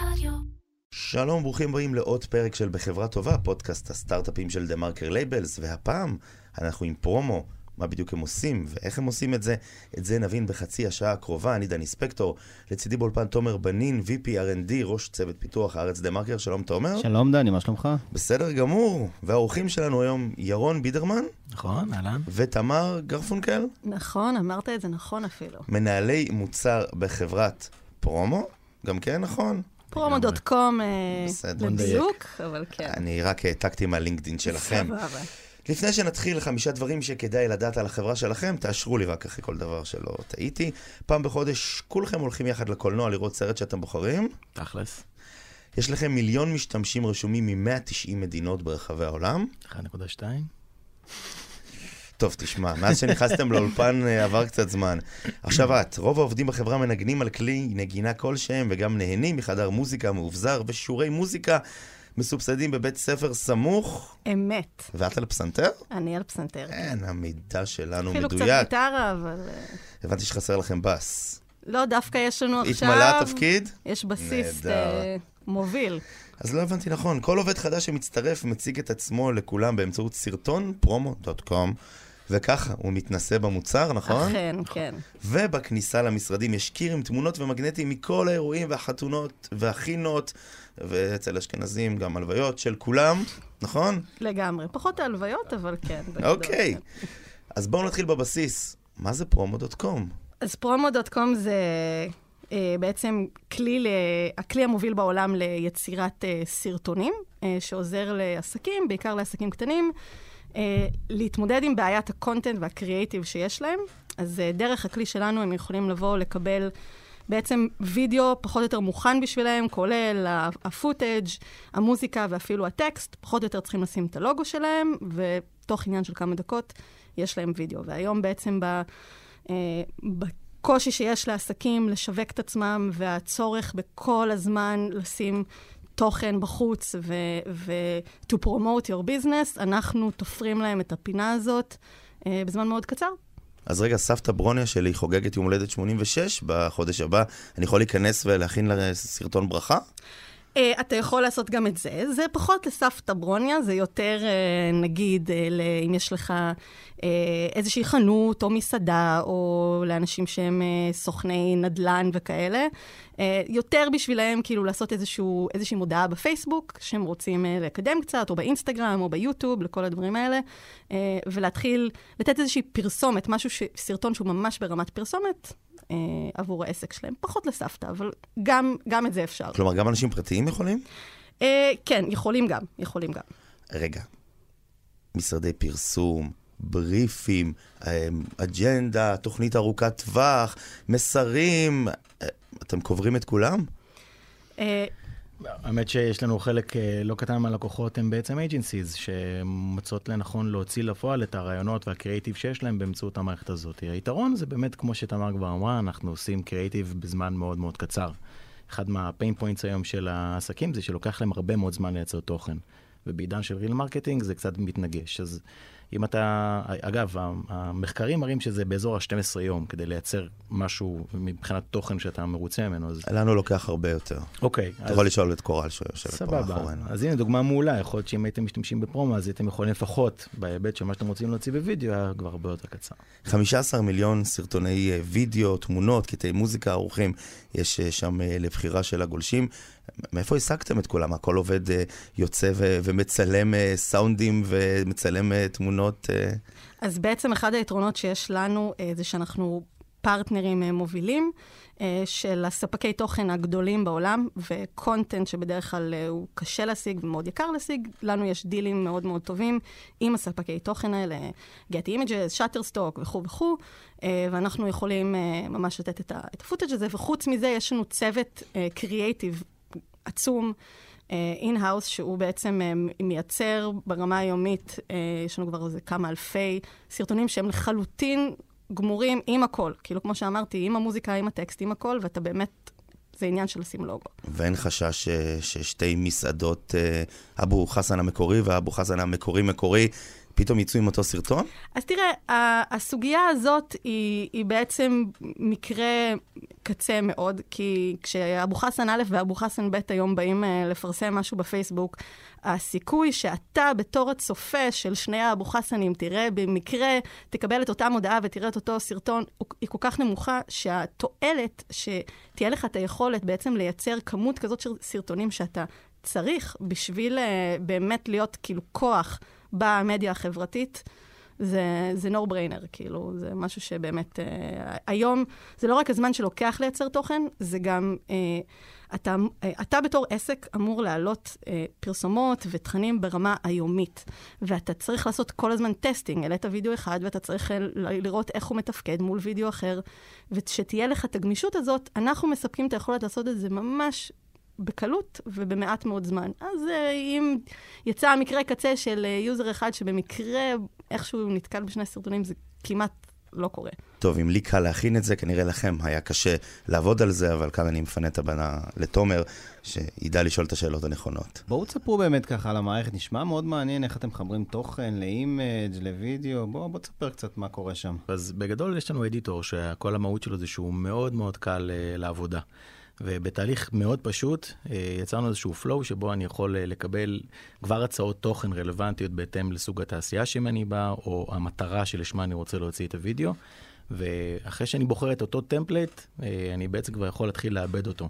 רדיו. שלום, ברוכים הבאים לעוד פרק של בחברה טובה, פודקאסט הסטארט-אפים של TheMarker Labels, והפעם אנחנו עם פרומו, מה בדיוק הם עושים ואיך הם עושים את זה, את זה נבין בחצי השעה הקרובה, אני דני ספקטור, לצידי באולפן תומר בנין, VP R&D, ראש צוות פיתוח הארץ TheMarker, שלום תומר. שלום דני, מה שלומך? בסדר גמור, והאורחים שלנו היום ירון בידרמן נכון, אהלן. ותמר גרפונקל, נכון, אמרת את זה נכון אפילו. מנהלי מוצר בחברת פרומו, גם כן נכון? פרומו.קום בסדר. לדיוק, אבל כן. אני רק העתקתי מהלינקדאין שלכם. סבבה. לפני שנתחיל, חמישה דברים שכדאי לדעת על החברה שלכם, תאשרו לי רק אחרי כל דבר שלא טעיתי. פעם בחודש כולכם הולכים יחד לקולנוע לראות סרט שאתם בוחרים. תכלס, יש לכם מיליון משתמשים רשומים מ-190 מדינות ברחבי העולם. 1.2. טוב, תשמע, מאז שנכנסתם לאולפן אה, עבר קצת זמן. עכשיו את, רוב העובדים בחברה מנגנים על כלי נגינה כלשהם וגם נהנים מחדר מוזיקה מאובזר ושיעורי מוזיקה מסובסדים בבית ספר סמוך. אמת. ואת על פסנתר? אני על פסנתר. אין, המידע שלנו אפילו קצת מדויק. גיטרה, אבל... אה, הבנתי שחסר לכם בס. לא, דווקא יש לנו עכשיו... התמלא התפקיד? יש נהדר. אה, מוביל. אז לא הבנתי נכון. כל עובד חדש שמצטרף מציג את עצמו לכולם באמצעות סרטון פרומו.קום, וככה הוא מתנסה במוצר, נכון? אכן, כן. ובכניסה למשרדים יש קיר עם תמונות ומגנטים מכל האירועים והחתונות והחינות, ואצל אשכנזים גם הלוויות של כולם, נכון? לגמרי. פחות ההלוויות, אבל כן. בגדול, אוקיי. כן. אז בואו נתחיל בבסיס. מה זה פרומו.קום? אז פרומו.קום זה אה, בעצם כלי, ל- הכלי המוביל בעולם ליצירת אה, סרטונים, אה, שעוזר לעסקים, בעיקר לעסקים קטנים, להתמודד עם בעיית ה content וה creative שיש להם. אז אה, דרך הכלי שלנו הם יכולים לבוא לקבל בעצם וידאו פחות או יותר מוכן בשבילם, כולל ה footage, המוזיקה ואפילו הטקסט, פחות או יותר צריכים לשים את הלוגו שלהם, ותוך עניין של כמה דקות יש להם וידאו. והיום בעצם ב... אה, בקושי שיש לעסקים לשווק את עצמם, והצורך בכל הזמן לשים תוכן בחוץ ו- ו- to promote your business, אנחנו תופרים להם את הפינה הזאת אה, בזמן מאוד קצר. אז רגע, סבתא ברוניה שלי חוגגת יום הולדת 86 בחודש הבא. אני יכול להיכנס ולהכין לה סרטון ברכה? Uh, אתה יכול לעשות גם את זה. זה פחות לסבתא ברוניה, זה יותר, uh, נגיד, ל- אם יש לך איזושהי חנות או מסעדה, או לאנשים שהם סוכני נדל"ן וכאלה. יותר בשבילם, כאילו, לעשות איזשהו, איזושהי מודעה בפייסבוק, שהם רוצים לקדם קצת, או באינסטגרם, או ביוטיוב, לכל הדברים האלה, ולהתחיל לתת איזושהי פרסומת, משהו, ש... סרטון שהוא ממש ברמת פרסומת. Uh, עבור העסק שלהם, פחות לסבתא, אבל גם, גם את זה אפשר. כלומר, גם אנשים פרטיים יכולים? אה, כן, יכולים גם, יכולים גם. רגע, משרדי פרסום, בריפים, אה, אג'נדה, תוכנית ארוכת טווח, מסרים, אה, אתם קוברים את כולם? האמת שיש לנו חלק אה, לא קטן מהלקוחות הם בעצם agencies, שמוצאות לנכון להוציא לפועל את הרעיונות והקריאיטיב שיש להם באמצעות המערכת הזאת. היתרון זה באמת, כמו שתמר כבר אמרה, אנחנו עושים קריאיטיב בזמן מאוד מאוד קצר. אחד מה pain points היום של העסקים זה שלוקח להם הרבה מאוד זמן לייצר תוכן. ובעידן של real marketing זה קצת מתנגש. אז אם אתה, אגב, המחקרים מראים שזה באזור ה-12 יום כדי לייצר משהו מבחינת תוכן שאתה מרוצה ממנו. אז לנו לוקח הרבה יותר. אוקיי. אתה יכול לשאול את קורל שיושבת פה סבבה. מאחורינו. אז הנה דוגמה מעולה, יכול להיות שאם הייתם משתמשים בפרומו, אז הייתם יכולים לפחות, בהיבט של מה שאתם רוצים להוציא בווידאו, היה כבר הרבה יותר קצר. 15 מיליון סרטוני אה, וידאו, תמונות, קטעי מוזיקה ערוכים, יש אה, שם אה, לבחירה של הגולשים. מאיפה השגתם את כולם? הכל עובד יוצא ו- ומצלם סאונדים ומצלם תמונות? אה? אז בעצם אחד היתרונות שיש לנו אה, זה שאנחנו פרטנרים אה, מובילים של הספקי תוכן הגדולים בעולם, וקונטנט שבדרך כלל הוא קשה להשיג ומאוד יקר להשיג. לנו יש דילים מאוד מאוד טובים עם הספקי תוכן האלה, Getty Images, Shutterstock וכו' וכו', ואנחנו יכולים ממש לתת את הפוטאג' הזה, וחוץ מזה יש לנו צוות קריאייטיב עצום. in-house, שהוא בעצם אה, מייצר ברמה היומית, אה, יש לנו כבר איזה כמה אלפי סרטונים שהם לחלוטין גמורים עם הכל. כאילו, כמו שאמרתי, עם המוזיקה, עם הטקסט, עם הכל, ואתה באמת, זה עניין של לשים לוגו. ואין חשש אה, ששתי מסעדות, אה, אבו חסן המקורי ואבו חסן המקורי מקורי, פתאום יצאו עם אותו סרטון? אז תראה, הסוגיה הזאת היא, היא בעצם מקרה קצה מאוד, כי כשאבו חסן א' ואבו חסן ב' היום באים uh, לפרסם משהו בפייסבוק, הסיכוי שאתה בתור הצופה של שני האבו חסנים תראה במקרה, תקבל את אותה מודעה ותראה את אותו סרטון, היא כל כך נמוכה, שהתועלת שתהיה לך את היכולת בעצם לייצר כמות כזאת של סרטונים שאתה צריך בשביל uh, באמת להיות כאילו כוח במדיה החברתית, זה, זה no brainer, כאילו, זה משהו שבאמת, אה, היום, זה לא רק הזמן שלוקח לייצר תוכן, זה גם, אה, אתה, אה, אתה בתור עסק אמור להעלות אה, פרסומות ותכנים ברמה היומית, ואתה צריך לעשות כל הזמן testing, העלית וידאו אחד, ואתה צריך אה, לראות איך הוא מתפקד מול וידאו אחר, ושתהיה לך את הגמישות הזאת, אנחנו מספקים את היכולת לעשות את זה ממש בקלות ובמעט מאוד זמן. אז uh, אם יצא מקרה קצה של user אחד שבמקרה איכשהו נתקל בשני סרטונים, זה כמעט לא קורה. טוב, אם לי קל להכין את זה, כנראה לכם היה קשה לעבוד על זה, אבל כאן אני מפנה את הבנה לתומר, שידע לשאול את השאלות הנכונות. בואו תספרו באמת ככה על המערכת, נשמע מאוד מעניין איך אתם מחברים תוכן לאימג', לוידאו, בואו בוא תספר קצת מה קורה שם. אז בגדול יש לנו אדיטור, שכל המהות שלו זה שהוא מאוד מאוד קל uh, לעבודה. ובתהליך מאוד פשוט אה, יצרנו איזשהו flow שבו אני יכול אה, לקבל כבר הצעות תוכן רלוונטיות בהתאם לסוג התעשייה שמני בא, או המטרה שלשמה אני רוצה להוציא את הוידאו. ואחרי שאני בוחר את אותו template, אה, אני בעצם כבר יכול להתחיל לעבד אותו.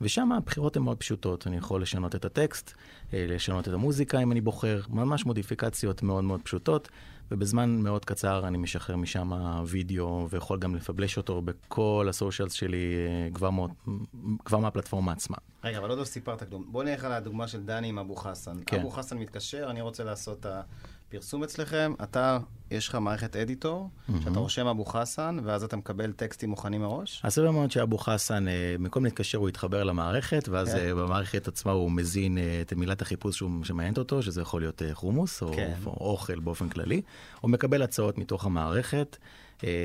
ושם הבחירות הן מאוד פשוטות. אני יכול לשנות את הטקסט, לשנות את המוזיקה אם אני בוחר, ממש מודיפיקציות מאוד מאוד פשוטות. ובזמן מאוד קצר אני משחרר משם וידאו, ויכול גם לפבלש אותו בכל ה socials שלי אה, כבר, מאוד, כבר מהפלטפורמה עצמה. רגע, אבל עוד לא סיפרת כלום. בוא נלך על הדוגמה של דני עם אבו חסן. כן. אבו חסן מתקשר, אני רוצה לעשות את ה... פרסום אצלכם, אתה, יש לך מערכת אדיטור, mm-hmm. שאתה רושם אבו חסן, ואז אתה מקבל טקסטים מוכנים מראש? הסביר מאוד שאבו חסן, אה, במקום להתקשר הוא יתחבר למערכת, ואז. כן. במערכת עצמה הוא מזין אה, את מילת החיפוש שמעיינת אותו, שזה יכול להיות אה, חומוס, או, כן. או אוכל באופן כללי. הוא מקבל הצעות מתוך המערכת,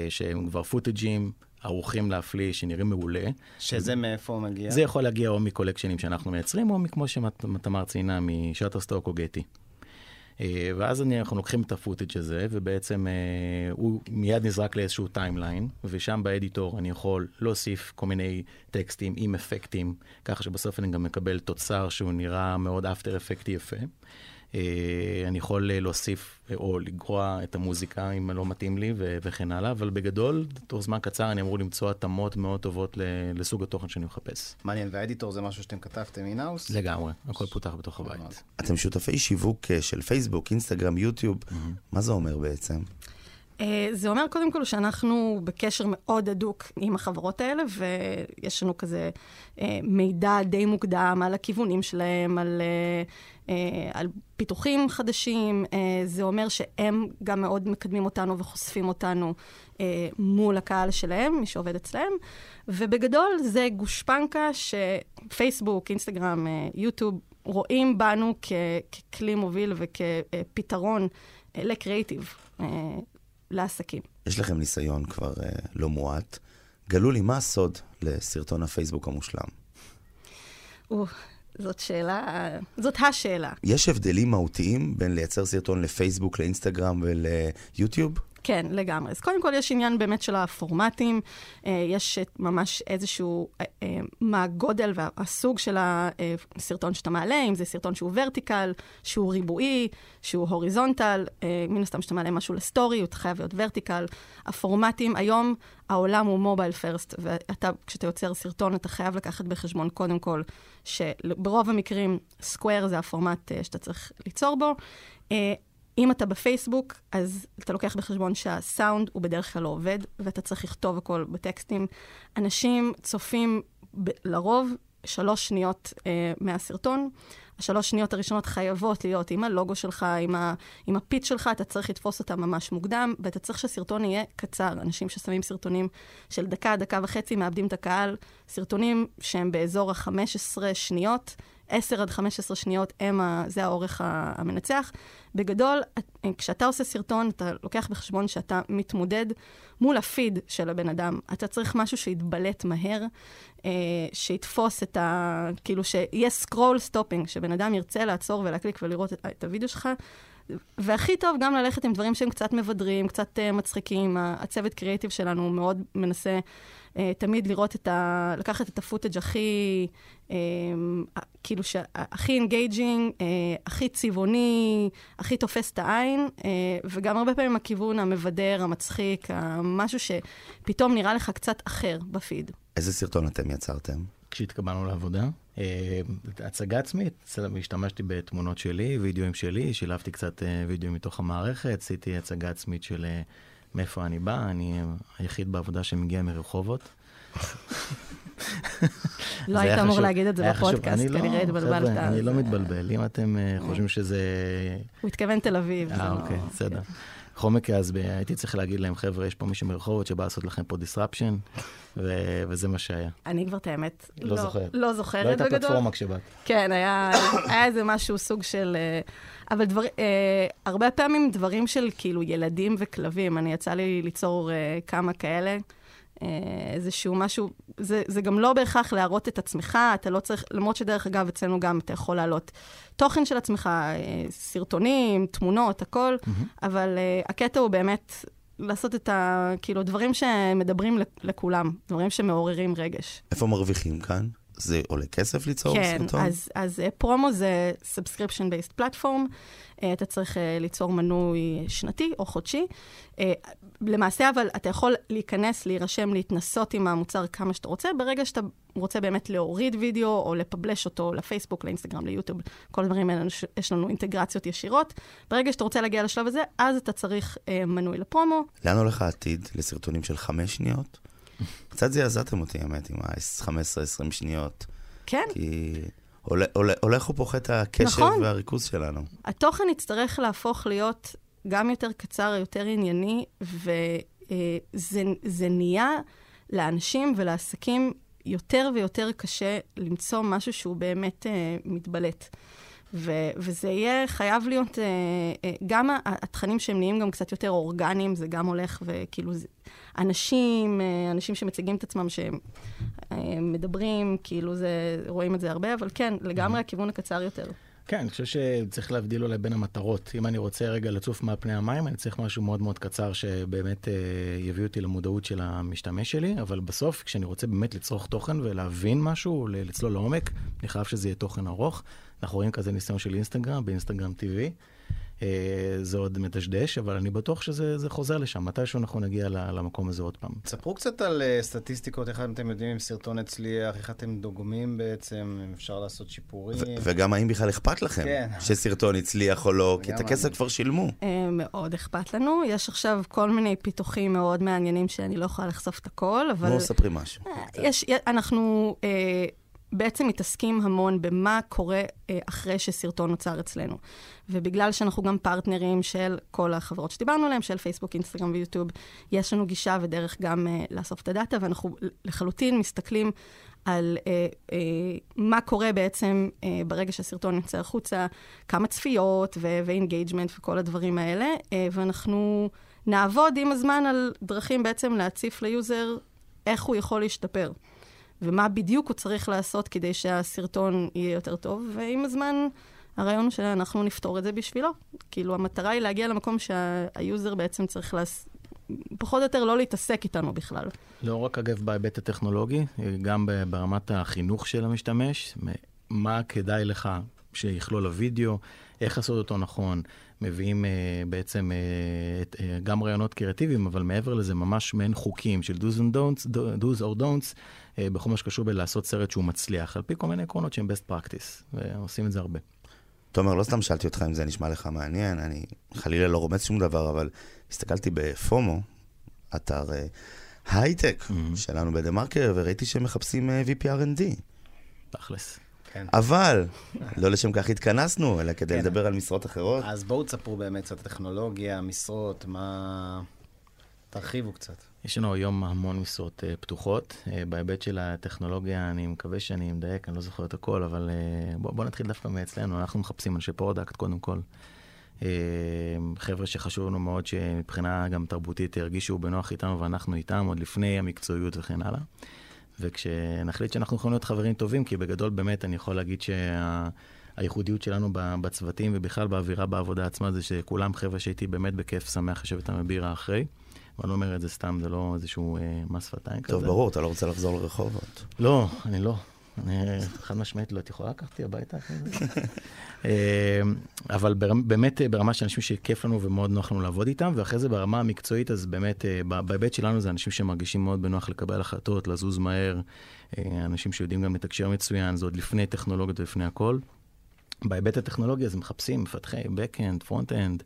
שהם כבר פוטג'ים. ערוכים להפליא, שנראים מעולה. שזה מאיפה מגיע? זה יכול להגיע או מקולקשנים שאנחנו מייצרים, או כמו שתמר ציינה, מ Shutterstock או Getty. אה, ואז אני, אנחנו לוקחים את ה footage הזה, ובעצם אה, הוא מיד נזרק לאיזשהו timeline, ושם ב editor אני יכול להוסיף כל מיני טקסטים עם אפקטים, ככה שבסוף אני גם מקבל תוצר שהוא נראה מאוד אפטר אפקטי יפה. אה, אני יכול להוסיף או לגרוע את המוזיקה אם לא מתאים לי ו- וכן הלאה, אבל בגדול, תוך זמן קצר אני אמור למצוא התאמות מאוד טובות לסוג התוכן שאני מחפש. מעניין, והאדיטור זה משהו שאתם כתבתם אינאוס? לגמרי, הכל פותח בתוך הבית. אתם שותפי שיווק אה, של פייסבוק, אינסטגרם, יוטיוב, מה זה אומר בעצם? Uh, זה אומר קודם כל שאנחנו בקשר מאוד הדוק עם החברות האלה, ויש לנו כזה uh, מידע די מוקדם על הכיוונים שלהם, על, uh, על פיתוחים חדשים. זה אומר שהם גם מאוד מקדמים אותנו וחושפים אותנו מול הקהל שלהם, מי שעובד אצלם. ובגדול זה גושפנקה שפייסבוק, אינסטגרם, יוטיוב, רואים בנו ככלי מוביל וכפתרון לקריאיטיב. לעסקים. יש לכם ניסיון כבר uh, לא מועט. גלו לי, מה הסוד לסרטון הפייסבוק המושלם? או, זאת שאלה, זאת השאלה. יש הבדלים מהותיים בין לייצר סרטון לפייסבוק, לאינסטגרם וליוטיוב? כן, לגמרי. אז קודם כל יש עניין באמת של הפורמטים, אה, יש ממש איזשהו, אה, אה, מה הגודל והסוג של הסרטון שאתה מעלה, אם זה סרטון שהוא ורטיקל, שהוא ריבועי, שהוא הוריזונטל, מן הסתם שאתה מעלה משהו לסטורי, הוא חייב להיות ורטיקל. הפורמטים, היום העולם הוא מובייל פרסט, ואתה, כשאתה יוצר סרטון, אתה חייב לקחת בחשבון קודם כל, שברוב המקרים סקוויר זה הפורמט שאתה צריך ליצור בו. אם אתה בפייסבוק, אז אתה לוקח בחשבון שהסאונד הוא בדרך כלל לא עובד, ואתה צריך לכתוב הכל בטקסטים. אנשים צופים ב- לרוב שלוש שניות אה, מהסרטון. השלוש שניות הראשונות חייבות להיות עם הלוגו שלך, עם, ה, עם הפיץ שלך, אתה צריך לתפוס אותה ממש מוקדם, ואתה צריך שהסרטון יהיה קצר. אנשים ששמים סרטונים של דקה, דקה וחצי, מאבדים את הקהל. סרטונים שהם באזור ה-15 שניות, 10 עד 15 שניות הם ה, זה האורך המנצח. בגדול, כשאתה עושה סרטון, אתה לוקח בחשבון שאתה מתמודד מול הפיד של הבן אדם. אתה צריך משהו שיתבלט מהר, אה, שיתפוס את ה... כאילו, שיהיה scroll stopping, שבן אדם ירצה לעצור ולהקליק ולראות את, את הוידאו שלך. והכי טוב גם ללכת עם דברים שהם קצת מבדרים, קצת uh, מצחיקים. הצוות קריאיטיב שלנו מאוד מנסה uh, תמיד לראות את ה... לקחת את ה footage הכי, uh, כאילו, ש... הכי engaging, uh, הכי צבעוני, הכי תופס את העין, uh, וגם הרבה פעמים הכיוון המבדר, המצחיק, משהו שפתאום נראה לך קצת אחר בפיד. איזה סרטון אתם יצרתם? כשהתקבלנו לעבודה. אה, הצגה עצמית, השתמשתי בתמונות שלי, וידאוים שלי, שילבתי קצת אה, וידאוים מתוך המערכת, עשיתי הצגה עצמית של אה, מאיפה אני בא, אני היחיד בעבודה שמגיע מרחובות. לא היית אמור להגיד את זה בפודקאסט, לא- כנראה התבלבלת. אני לא מתבלבל, אם אתם חושבים שזה... הוא התכוון תל אביב. אה, לא- אוקיי, בסדר. בכל מקרה, אז הייתי צריך להגיד להם, חבר'ה, יש פה מישהו מרחובות שבא לעשות לכם פה disruption, ו- וזה מה שהיה. אני כבר, את האמת, לא, לא זוכרת. לא זוכרת לא הייתה פלטפורמה כשבאת. כן, היה, היה איזה משהו, סוג של... אה, אבל דבר, אה, הרבה פעמים דברים של כאילו ילדים וכלבים. אני יצא לי ליצור אה, כמה כאלה. אה, איזשהו משהו, זה, זה גם לא בהכרח להראות את עצמך, אתה לא צריך, למרות שדרך אגב, אצלנו גם אתה יכול להעלות תוכן של עצמך, אה, סרטונים, תמונות, הכל, mm-hmm. אבל uh, הקטע הוא באמת לעשות את ה... כאילו, דברים שמדברים לכולם, דברים שמעוררים רגש. איפה מרוויחים כאן? זה עולה כסף ליצור כן, סרטון? כן, אז, אז פרומו זה subscription-based platform. Uh, אתה צריך uh, ליצור מנוי שנתי או חודשי. למעשה, אבל אתה יכול להיכנס, להירשם, להתנסות עם המוצר כמה שאתה רוצה. ברגע שאתה רוצה באמת להוריד וידאו או לפבלש אותו לפייסבוק, לאינסטגרם, ליוטיוב, כל הדברים האלה, יש לנו אינטגרציות ישירות. ברגע שאתה רוצה להגיע לשלב הזה, אז אתה צריך מנוי לפרומו. לאן הולך העתיד לסרטונים של חמש שניות? קצת זעזעתם אותי, האמת, עם ה-15-20 שניות. כן. כי הולך ופוחת הקשב נכון. והריכוז שלנו. התוכן יצטרך להפוך להיות גם יותר קצר, יותר ענייני, וזה נהיה לאנשים ולעסקים יותר ויותר קשה למצוא משהו שהוא באמת uh, מתבלט. ו- וזה יהיה חייב להיות, uh, uh, גם התכנים שהם נהיים גם קצת יותר אורגניים, זה גם הולך, וכאילו, זה, אנשים, uh, אנשים שמציגים את עצמם, שהם uh, מדברים, כאילו, זה, רואים את זה הרבה, אבל כן, לגמרי הכיוון הקצר יותר. כן, אני חושב שצריך להבדיל אולי בין המטרות. אם אני רוצה רגע לצוף מעל פני המים, אני צריך משהו מאוד מאוד קצר שבאמת אה, יביא אותי למודעות של המשתמש שלי, אבל בסוף, כשאני רוצה באמת לצרוך תוכן ולהבין משהו, לצלול לעומק, אני חייב שזה יהיה תוכן ארוך. אנחנו רואים כזה ניסיון של אינסטגרם, באינסטגרם TV. אה, זה עוד מדשדש, אבל אני בטוח שזה חוזר לשם. מתישהו אנחנו נגיע למקום הזה עוד פעם. תספרו קצת על uh, סטטיסטיקות, איך אתם יודעים אם סרטון הצליח, איך אתם דוגמים בעצם, אם אפשר לעשות שיפורים. וגם האם בכלל אכפת לכם כן. שסרטון הצליח או לא, כי את הכסף כבר שילמו. Uh, מאוד אכפת לנו. יש עכשיו כל מיני פיתוחים מאוד מעניינים שאני לא יכולה לחשוף את הכל, אבל... בואו ספרי משהו. יש, אנחנו... בעצם מתעסקים המון במה קורה אה, אחרי שסרטון נוצר אצלנו. ובגלל שאנחנו גם פרטנרים של כל החברות שדיברנו עליהן, של פייסבוק, אינסטגרם ויוטיוב, יש לנו גישה ודרך גם אה, לאסוף את ה data, ואנחנו לחלוטין מסתכלים על אה, אה, מה קורה בעצם אה, ברגע שהסרטון יוצא החוצה, כמה צפיות ו engagement וכל הדברים האלה, אה, ואנחנו נעבוד עם הזמן על דרכים בעצם להציף ל user איך הוא יכול להשתפר. ומה בדיוק הוא צריך לעשות כדי שהסרטון יהיה יותר טוב, ועם הזמן הרעיון שאנחנו נפתור את זה בשבילו. כאילו, המטרה היא להגיע למקום שהיוזר בעצם צריך לעשות... פחות או יותר לא להתעסק איתנו בכלל. לא רק, אגב, בהיבט הטכנולוגי, גם ברמת החינוך של המשתמש, מה כדאי לך שיכלול הוידאו, איך לעשות אותו נכון, מביאים uh, בעצם uh, את, uh, גם רעיונות קריאטיביים, אבל מעבר לזה ממש מעין חוקים של do's, and don'ts, do's or don'ts, uh, בכל מה שקשור בלעשות סרט שהוא מצליח, על פי כל מיני עקרונות שהם best practice, ועושים את זה הרבה. תומר, לא סתם שאלתי אותך אם זה נשמע לך מעניין, אני חלילה לא רומז שום דבר, אבל הסתכלתי בפומו, אתר הייטק mm-hmm. שלנו בדה מרקר, וראיתי שהם מחפשים VPRND. תכלס. כן. אבל, לא לשם כך התכנסנו, אלא כדי כן. לדבר על משרות אחרות. אז בואו תספרו באמת קצת טכנולוגיה, משרות, מה... תרחיבו קצת. יש לנו היום המון משרות uh, פתוחות. Uh, בהיבט של הטכנולוגיה, אני מקווה שאני מדייק, אני לא זוכר את הכל, אבל uh, בואו בוא נתחיל דווקא מאצלנו. אנחנו מחפשים אנשי product, קודם כל. Uh, חבר'ה שחשוב לנו מאוד שמבחינה גם תרבותית ירגישו בנוח איתנו ואנחנו איתם, עוד לפני המקצועיות וכן הלאה. וכשנחליט שאנחנו יכולים להיות חברים טובים, כי בגדול באמת אני יכול להגיד הייחודיות שלנו בצוותים ובכלל באווירה בעבודה עצמה, זה שכולם חבר'ה שהייתי באמת בכיף שמח לשבת איתם בבירה אחרי. ואני לא אומר את זה סתם, זה לא איזשהו אה, מס שפתיים כזה. טוב, ברור, אתה לא רוצה לחזור לרחובות. לא, אני לא. אני חד משמעית לא, את יכולה לקחת אותי הביתה? אה, אבל באמת ברמה של אנשים שכיף לנו ומאוד נוח לנו לעבוד איתם, ואחרי זה ברמה המקצועית, אז באמת, אה, בהיבט שלנו זה אנשים שמרגישים מאוד בנוח לקבל החלטות, לזוז מהר, אה, אנשים שיודעים גם לתקשר מצוין, זה עוד לפני טכנולוגיות ולפני הכל. בהיבט הטכנולוגי אז מחפשים מפתחי backend, front-end.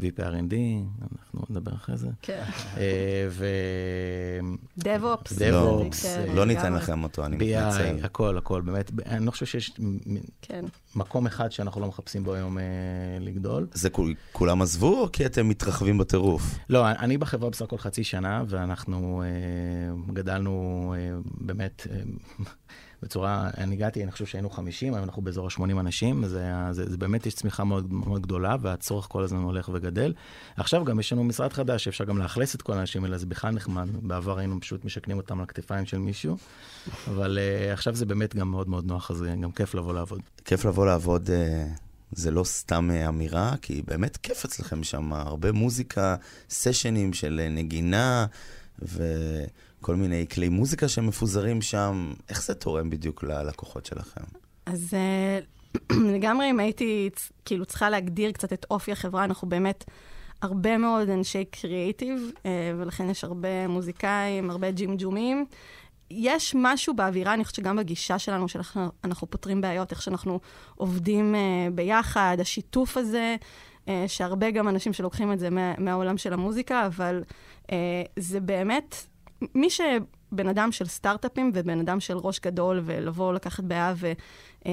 VPRND, אנחנו נדבר אחרי זה. כן. אה, ו... DevOps. DevOps. לא, לא ניתן לכם אותו, אני מתנצל. BI, הכל, הכל, באמת. אני לא חושב שיש כן. מקום אחד שאנחנו לא מחפשים בו היום אה, לגדול. זה כולם עזבו, או כי אתם מתרחבים בטירוף? לא, אני בחברה בסך הכל חצי שנה, ואנחנו אה, גדלנו באמת... בצורה, אני הגעתי, אני חושב שהיינו 50, היום אנחנו באזור ה-80 אנשים, זה, זה, זה באמת, יש צמיחה מאוד, מאוד גדולה, והצורך כל הזמן הולך וגדל. עכשיו גם יש לנו משרד חדש, שאפשר גם לאכלס את כל האנשים האלה, זה בכלל נחמד. בעבר היינו פשוט משכנים אותם על הכתפיים של מישהו, אבל uh, עכשיו זה באמת גם מאוד מאוד נוח, אז גם כיף לבוא לעבוד. כיף לבוא לעבוד. Uh... זה לא סתם אמירה, כי באמת כיף אצלכם שם, הרבה מוזיקה, סשנים של נגינה, ו... כל מיני כלי מוזיקה שמפוזרים שם. איך זה תורם בדיוק ללקוחות שלכם? אז אה, לגמרי, אם הייתי כאילו צריכה להגדיר קצת את אופי החברה, אנחנו באמת הרבה מאוד אנשי קריאיטיב, אה, ולכן יש הרבה מוזיקאים, הרבה ג'ימג'ומים. יש משהו באווירה, אני חושבת שגם בגישה שלנו, שאנחנו פותרים בעיות, איך שאנחנו עובדים uh, ביחד, השיתוף הזה, שהרבה גם אנשים שלוקחים את זה מה, מהעולם של המוזיקה, אבל זה באמת מי שבן אדם של סטארט-אפים ובן אדם של ראש גדול, ולבוא לקחת בעיה ו, אה,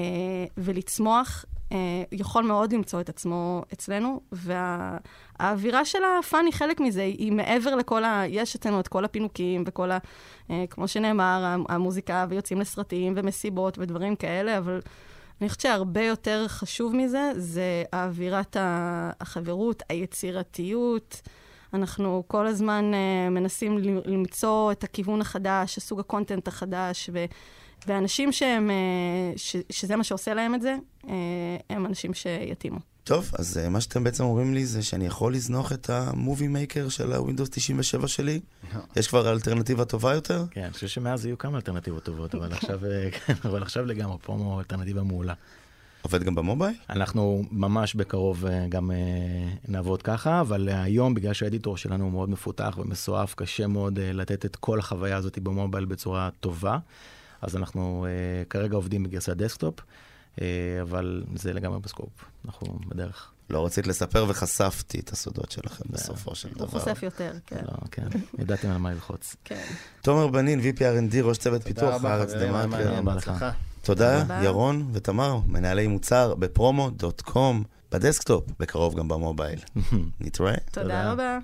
ולצמוח, אה, יכול מאוד למצוא את עצמו אצלנו, והאווירה של הפאן היא חלק מזה, היא מעבר לכל ה... יש אצלנו את כל הפינוקים וכל ה... אה, כמו שנאמר, המוזיקה, ויוצאים לסרטים ומסיבות ודברים כאלה, אבל... אני חושבת שהרבה יותר חשוב מזה, זה האווירת החברות, היצירתיות, אנחנו כל הזמן uh, מנסים למצוא את הכיוון החדש, סוג הקונטנט החדש, ו, ואנשים שהם, uh, ש, שזה מה שעושה להם את זה, uh, הם אנשים שיתאימו. טוב, אז uh, מה שאתם בעצם אומרים לי זה שאני יכול לזנוח את המובי מייקר של ה-Windows 97 שלי? יש כבר אלטרנטיבה טובה יותר? כן, אני חושב שמאז יהיו כמה אלטרנטיבות טובות, אבל עכשיו, כן, אבל עכשיו לגמרי, פרומו אלטרנטיבה מעולה. עובד גם במובייל? אנחנו ממש בקרוב אה, גם אה, נעבוד ככה, אבל היום, בגלל שהאדיטור שלנו הוא מאוד מפותח ומסועף, קשה מאוד אה, לתת את כל החוויה הזאת במובייל בצורה טובה. אז אנחנו כרגע עובדים בגרסת desktop, אבל זה לגמרי ב scope, אנחנו בדרך. לא רצית לספר וחשפתי את הסודות שלכם בסופו של דבר. הוא חושף יותר, כן. לא, כן, ידעתם על מה ללחוץ. כן. תומר בנין, VP R&D, ראש צוות פיתוח בארץ TheMarker. תודה, ירון ותמר, מנהלי מוצר ב Promo.com, ב desktop, בקרוב גם ב mobile. נתראה. תודה רבה.